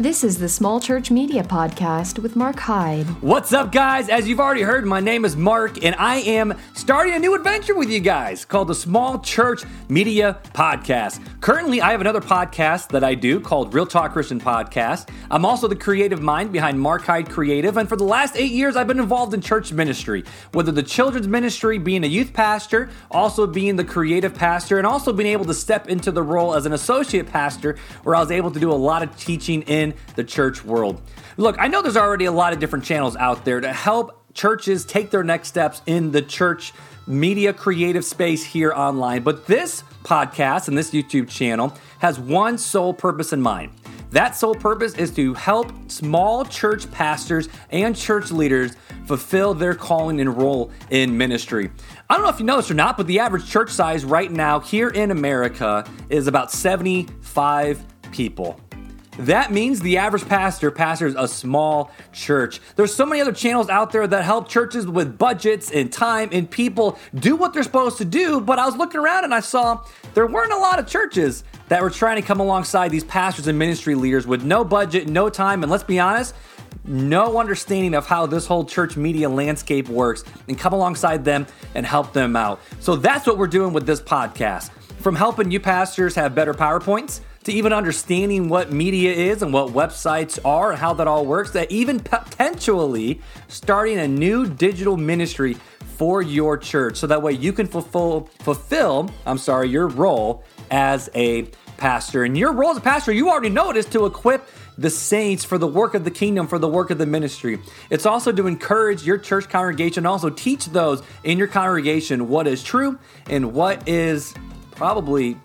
This is the Small Church Media Podcast with Mark Hyde. What's up, guys? As you've already heard, my name is Mark, and I am starting a new adventure with you guys called the Small Church Media Podcast. Currently, I have another podcast that I do called Real Talk Christian Podcast. I'm also the creative mind behind Mark Hyde Creative, and for the last eight years, I've been involved in church ministry, whether the children's ministry, being a youth pastor, also being the creative pastor, and also being able to step into the role as an associate pastor, where I was able to do a lot of teaching in the church world. Look, I know there's already a lot of different channels out there to help churches take their next steps in the church media creative space here online, but this podcast and this YouTube channel has one sole purpose in mind. That sole purpose is to help small church pastors and church leaders fulfill their calling and role in ministry. I don't know if you know this or not, but the average church size right now here in America is about 75 people. That means the average pastor pastors a small church. There's so many other channels out there that help churches with budgets and time and people do what they're supposed to do, but I was looking around and I saw there weren't a lot of churches that were trying to come alongside these pastors and ministry leaders with no budget, no time, and let's be honest, no understanding of how this whole church media landscape works and come alongside them and help them out. So that's what we're doing with this podcast. From helping you pastors have better PowerPoints to even understanding what media is and what websites are how that all works, that even potentially starting a new digital ministry for your church so that way you can fulfill fulfill, I'm sorry, your role as a pastor. And your role as a pastor, you already know it is to equip the saints for the work of the kingdom, for the work of the ministry. It's also to encourage your church congregation, also teach those in your congregation what is true and what is probably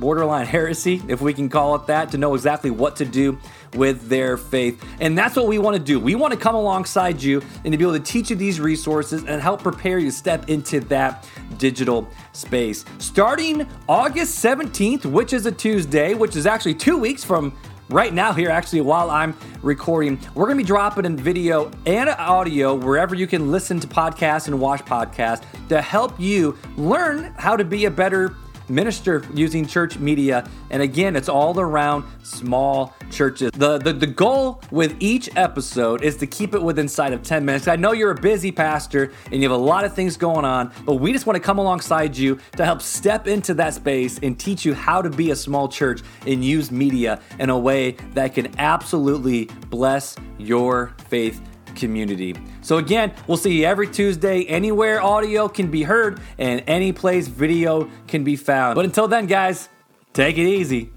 borderline heresy, if we can call it that, to know exactly what to do with their faith. And that's what we want to do. We want to come alongside you and to be able to teach you these resources and help prepare you to step into that digital space. Starting August 17th, which is a Tuesday, which is actually two weeks from right now here actually while i'm recording we're going to be dropping in video and audio wherever you can listen to podcasts and watch podcasts to help you learn how to be a better minister using church media. And again, it's all around small churches. The, the, the goal with each episode is to keep it within sight of 10 minutes. I know you're a busy pastor and you have a lot of things going on, but we just want to come alongside you to help step into that space and teach you how to be a small church and use media in a way that can absolutely bless your faith community. So, again, we'll see you every Tuesday, anywhere audio can be heard and any place video can be found. But until then, guys, take it easy.